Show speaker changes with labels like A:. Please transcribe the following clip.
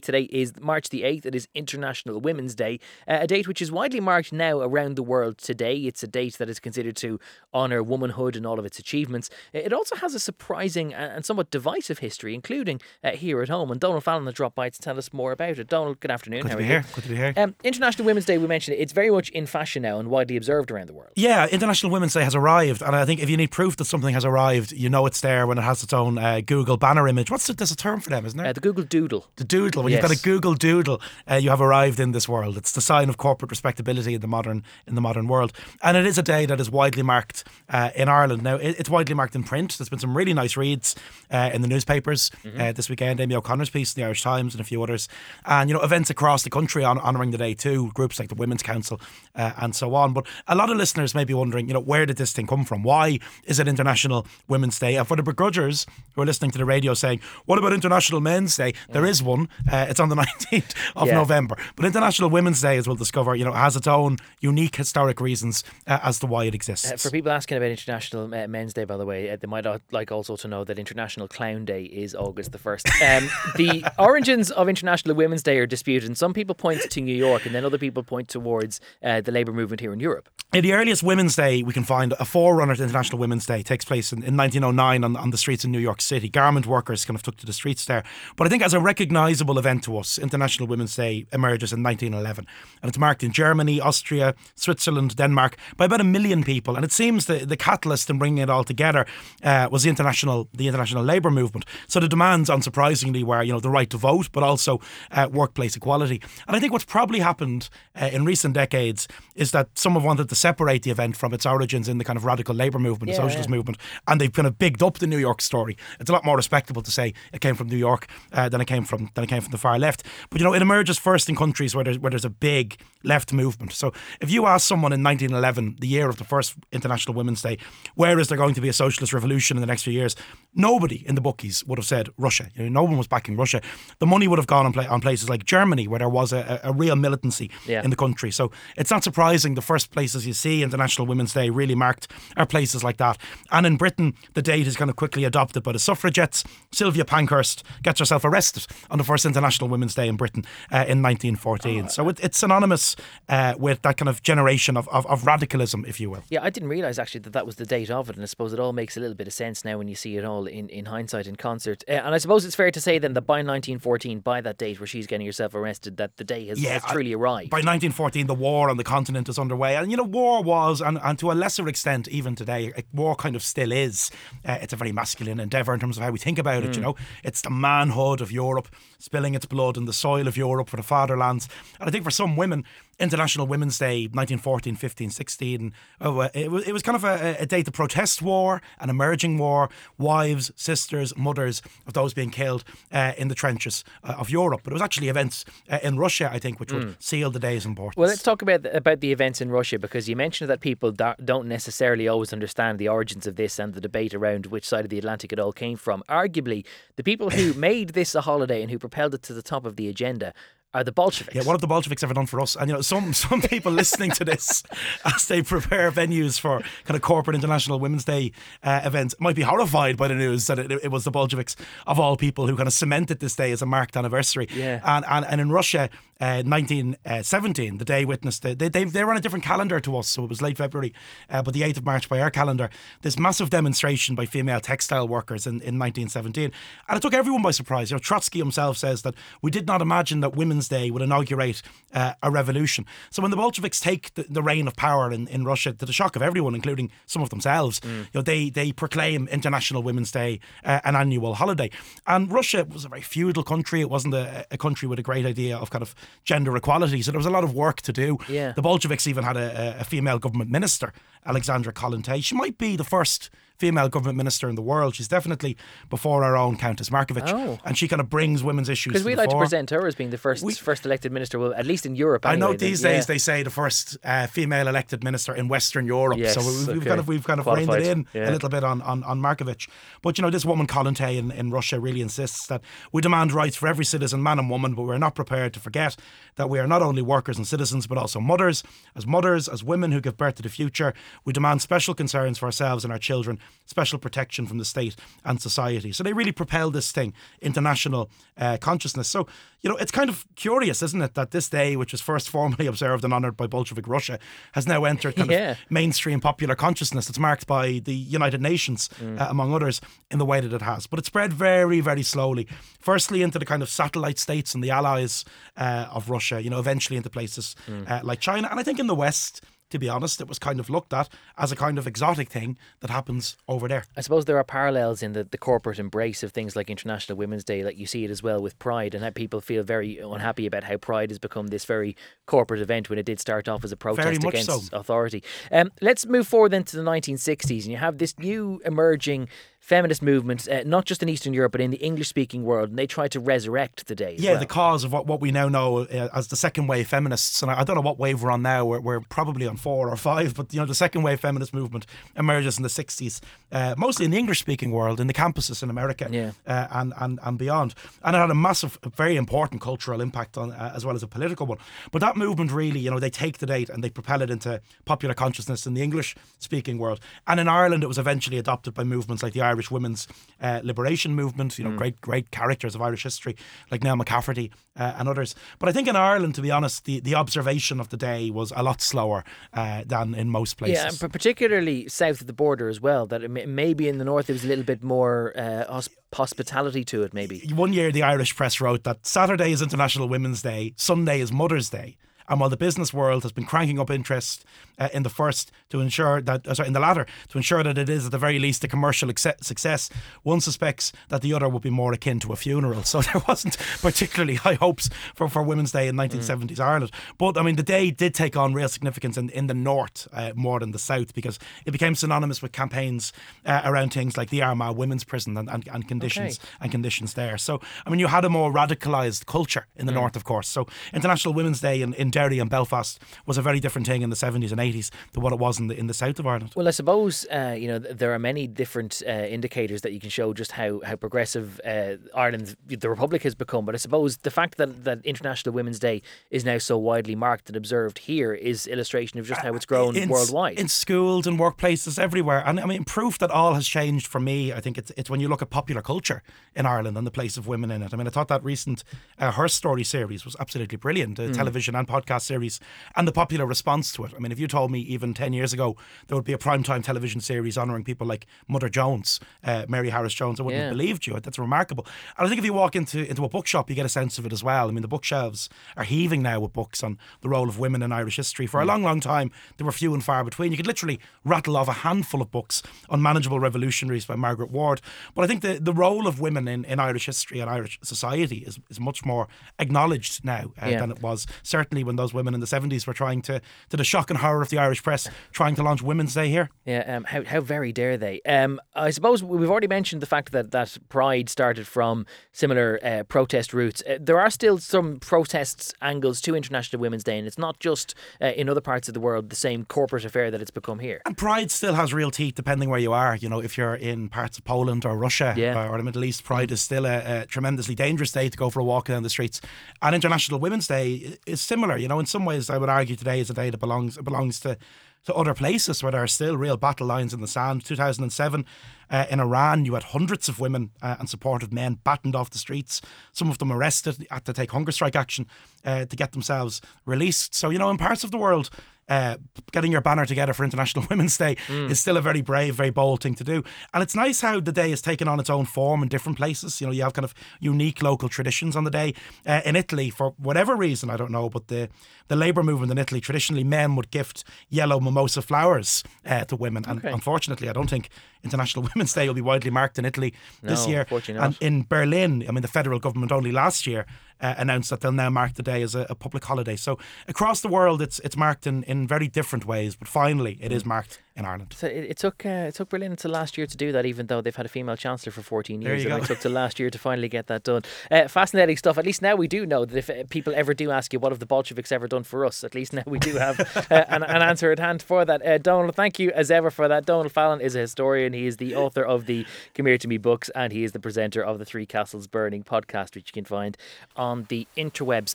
A: Today is March the 8th. It is International Women's Day, uh, a date which is widely marked now around the world today. It's a date that is considered to honour womanhood and all of its achievements. It also has a surprising and somewhat divisive history, including uh, here at home. And Donal Fallon has dropped by to tell us more about it. Donal, good afternoon.
B: Good to be here. Good to be here.
A: Um, International Women's Day, we mentioned it. It's very much in fashion now and widely observed around the world.
B: Yeah, International Women's Day has arrived, and I think if you need proof that something has arrived, you know it's there when it has its own uh, Google banner image. What's the, there's a term for them, isn't there?
A: Uh, the Google Doodle.
B: the doodle. When you've got a Google Doodle, uh, you have arrived in this world. It's the sign of corporate respectability in the modern in the modern world, and it is a day that is widely marked uh, in Ireland. Now, it, it's widely marked in print. There's been some really nice reads uh, in the newspapers uh, this weekend. Amy O'Connor's piece in the Irish Times and a few others, and you know events across the country on honouring the day too. Groups like the Women's Council uh, and so on. But a lot of listeners may be wondering, you know, where did this thing come from? Why is it International Women's Day? And for the begrudgers who are listening to the radio saying, "What about International Men's Day?" There is one. Uh, it's on the 19th of
A: Yeah.
B: November. But International Women's Day, as we'll discover, you know, has its own unique historic reasons uh, as to why it exists.
A: Uh, for people asking about International uh, Men's Day, by the way, uh, they might like also to know that International Clown Day is August the 1st. Um, the origins of International Women's Day are disputed, and some people point to New York, and then other people point towards uh, the labour movement here in Europe.
B: In the earliest Women's Day we can find, a forerunner to International Women's Day takes place in, in 1909 on, on the streets in New York City. Garment workers kind of took to the streets there. But I think as a recognisable event to us, International Women's Day emerges in 1911. And it's marked in Germany, Austria, Switzerland, Denmark by about a million people. And it seems the, the catalyst in bringing it all together uh, was the international the international labour movement. So the demands, unsurprisingly, were you know the right to vote, but also uh, workplace equality. And I think what's probably happened uh, in recent decades is that some have wanted to separate the event from its origins in the kind of radical labour movement, the socialist
A: yeah.
B: movement, and they've kind of bigged up the New York story. It's a lot more respectable to say it came from New York uh, than it came from than it came from the far left. But you know, it emerges first in countries where there's where there's a big left movement. So if you ask someone in 1911, the year of the first International Women's Day, where is there going to be a socialist revolution in the next few years? Nobody in the bookies would have said Russia. You know, no one was backing Russia. The money would have gone on, pla- on places like Germany, where there was a, a real militancy
A: Yeah.
B: in the country. So it's not surprising the first places you see International Women's Day really marked are places like that. And in Britain, the date is kind of quickly adopted by the suffragettes. Sylvia Pankhurst gets herself arrested on the first International Women's Day in Britain uh, in 1914. so it, it's synonymous uh, with that kind of generation of, of, of radicalism, if you will.
A: Yeah, I didn't realise actually that that was the date of it, and I suppose it all makes a little bit of sense now when you see it all in, in hindsight in concert. Uh, and I suppose it's fair to say then that by 1914, by that date where she's getting herself arrested, that the day has, has
B: I-
A: truly arrived.
B: By 1914, the war on the continent is underway. And, you know, war was, and, and to a lesser extent, even today, war kind of still is. Uh, it's a very masculine endeavour in terms of how we think about it, you know. It's the manhood of Europe spilling its blood in the soil of Europe for the fatherlands. And I think for some women, International Women's Day, 1914, 15, 16, oh, uh, it, was, it was kind of a, a day to protest war, an emerging war, wives, sisters, mothers of those being killed uh, in the trenches uh, of Europe. But it was actually events uh, in Russia, I think, which would seal the day's importance.
A: Well, let's talk about about the events in Russia because you mentioned that people don't necessarily always understand the origins of this and the debate around which side of the Atlantic it all came from. Arguably, the people who made this a holiday and who propelled it to the top of the agenda are the Bolsheviks.
B: Yeah, what have the Bolsheviks ever done for us? And you know, some some people listening to this as they prepare venues for kind of corporate International Women's Day uh, events might be horrified by the news that it, it was the Bolsheviks of all people who kind of cemented this day as a marked anniversary.
A: Yeah.
B: And and, and in Russia. Uh, 1917, the day witnessed, the, they, they, they were on a different calendar to us, so it was late February, uh, but the 8th of March by our calendar, this massive demonstration by female textile workers in, in 1917. And it took everyone by surprise. You know, Trotsky himself says that we did not imagine that Women's Day would inaugurate uh, a revolution. So when the Bolsheviks take the, the reign of power in, in Russia, to the shock of everyone, including some of themselves, you know, they, they proclaim International Women's Day uh, an annual holiday. And Russia was a very feudal country. It wasn't a, a country with a great idea of kind of gender equality. So there was a lot of work to do.
A: Yeah.
B: The Bolsheviks even had a, a- a female government minister, Alexandra Kollontai. She might be the first female government minister in the world. She's definitely before our own Countess Markievicz,
A: Oh.
B: And she kind of brings women's issues
A: Because we like to present her as being the first
B: We-
A: first elected minister, well, at least in Europe.
B: I know
A: anyway, then-
B: these
A: yeah.
B: days they say the first uh, female elected minister in Western Europe.
A: Yes,
B: so we've, we've
A: okay.
B: kind of we've kind of reined it in
A: yeah.
B: a little bit on on, on Markievicz. But you know, this woman Colin in, in Russia really insists that we demand rights for every citizen, man and woman, but we're not prepared to forget that we are not only workers and citizens, but also mothers. As mothers, as women who give birth to the future, We demand special concerns for ourselves and our children, special protection from the state and society. So they really propelled this thing into national uh, consciousness. So, you know, it's kind of curious, isn't it, that this day, which was first formally observed and honoured by Bolshevik Russia, has now entered kind
A: Yeah.
B: of mainstream popular consciousness. It's marked by the United Nations, uh, among others, in the way that it has. But it spread very, very slowly. Firstly, into the kind of satellite states and the allies uh, of Russia, you know, eventually into places uh, like China. And I think in the West, to be honest, it was kind of looked at as a kind of exotic thing that happens over there.
A: I suppose there are parallels in the, the corporate embrace of things like International Women's Day. Like you see it as well with Pride, and how people feel very unhappy about how Pride has become this very corporate event when it did start off as a protest against
B: so.
A: authority. Um, let's move forward then to the 1960s, and you have this new emerging feminist movements, uh, not just in Eastern Europe, but in the English speaking world, and they try to resurrect the day.
B: Yeah,
A: well.
B: the cause of what, what we now know uh, as the second wave feminists, and I, I don't know what wave we're on now. We're, we're probably on four or five, but you know the second wave feminist movement emerges in the '60s, uh, mostly in the English-speaking world, in the campuses in America,
A: Yeah.
B: uh, and and and beyond. And it had a massive, very important cultural impact on, uh, as well as a political one. But that movement really, you know, they take the date and they propel it into popular consciousness in the English-speaking world. And in Ireland, it was eventually adopted by movements like the Irish Women's uh, Liberation Movement. You know, great great characters of Irish history like Nell McCafferty uh, and others. But I think in Ireland, to be honest, the, the observation of the day was a lot slower uh, than in most places.
A: Yeah, and particularly south of the border as well. That it may- maybe in the north there was a little bit more uh, hosp- hospitality to it. Maybe.
B: One year, the Irish press wrote that Saturday is International Women's Day, Sunday is Mother's Day. And while the business world has been cranking up interest uh, in the first to ensure that, uh, sorry, in the latter, to ensure that it is at the very least a commercial exce- success, one suspects that the other would be more akin to a funeral. So there wasn't particularly high hopes for, for Women's Day in 1970s Ireland. But I mean, the day did take on real significance in, in the north uh, more than the south because it became synonymous with campaigns uh, around things like the Armagh Women's Prison and, and, and conditions
A: Okay.
B: and conditions there. So, I mean, you had a more radicalised culture in the north, of course. So, International Women's Day in, in Derry and Belfast was a very different thing in the 70s and 80s to what it was in the, in the south of Ireland.
A: Well, I suppose uh, you know there are many different uh, indicators that you can show just how how progressive uh, Ireland, the republic, has become. But I suppose the fact that that International Women's Day is now so widely marked and observed here is illustration of just how it's grown
B: in,
A: worldwide.
B: in schools and workplaces everywhere. And I mean, proof that all has changed for me. I think it's it's when you look at popular culture in Ireland and the place of women in it. I mean, I thought that recent uh, Herstory series was absolutely brilliant, the television and podcast series, and the popular response to it. I mean, if you told me even ten years ago there would be a primetime television series honouring people like Mother Jones, uh, Mary Harris Jones, I wouldn't have believed you. That's remarkable. And I think if you walk into into a bookshop, you get a sense of it as well. I mean, the bookshelves are heaving now with books on the role of women in Irish history. For a long, long time, there were few and far between. You could literally rattle off a handful of books, Unmanageable Revolutionaries by Margaret Ward. But I think the, the role of women in, in Irish history and Irish society is, is much more acknowledged now uh,
A: Yeah.
B: than it was certainly when those women in the 70s were trying to, to the shock and horror of the Irish press, trying to launch Women's Day here.
A: Yeah, um, how how very dare they? Um, I suppose we've already mentioned the fact that that Pride started from similar uh, protest routes. Uh, there are still some protests angles to International Women's Day, and it's not just uh, in other parts of the world the same corporate affair that it's become here.
B: And pride still has real teeth depending where you are. You know, if you're in parts of Poland or Russia
A: Yeah.
B: or, or the Middle East, pride is still a, a tremendously dangerous day to go for a walk down the streets. And International Women's Day is similar. You know, in some ways, I would argue today is a day that belongs belongs to to other places where there are still real battle lines in the sand. 2007 uh, in Iran, you had hundreds of women uh, and supported men battened off the streets. Some of them arrested, had to take hunger strike action uh, to get themselves released. So, you know, in parts of the world, uh, getting your banner together for International Women's Day is still a very brave, very bold thing to do. And it's nice how the day has taken on its own form in different places. You know, you have kind of unique local traditions on the day. Uh, in Italy, for whatever reason, I don't know, but the, the labour movement in Italy, traditionally men would gift yellow mimosa flowers uh, to women. And
A: Okay.
B: unfortunately, I don't think International Women's Day will be widely marked in Italy this year. And in Berlin, I mean, the federal government only last year uh, announced that they'll now mark the day as a, a public holiday. So across the world, it's it's marked in, in very different ways, but finally, it
A: Mm.
B: is marked in Ireland.
A: So it, it took uh, it took Berlin until last year to do that, even though they've had a female chancellor for 14
B: There
A: years. and
B: go.
A: it took till last year to finally get that done. Uh, fascinating stuff. At least now we do know that if uh, people ever do ask you what have the Bolsheviks ever done for us, at least now we do have uh, an, an answer at hand for that. Uh, Donal, thank you as ever for that. Donal Fallon is a historian. He is the author of the Come Here to Me books, and he is the presenter of the Three Castles Burning podcast, which you can find on the interwebs.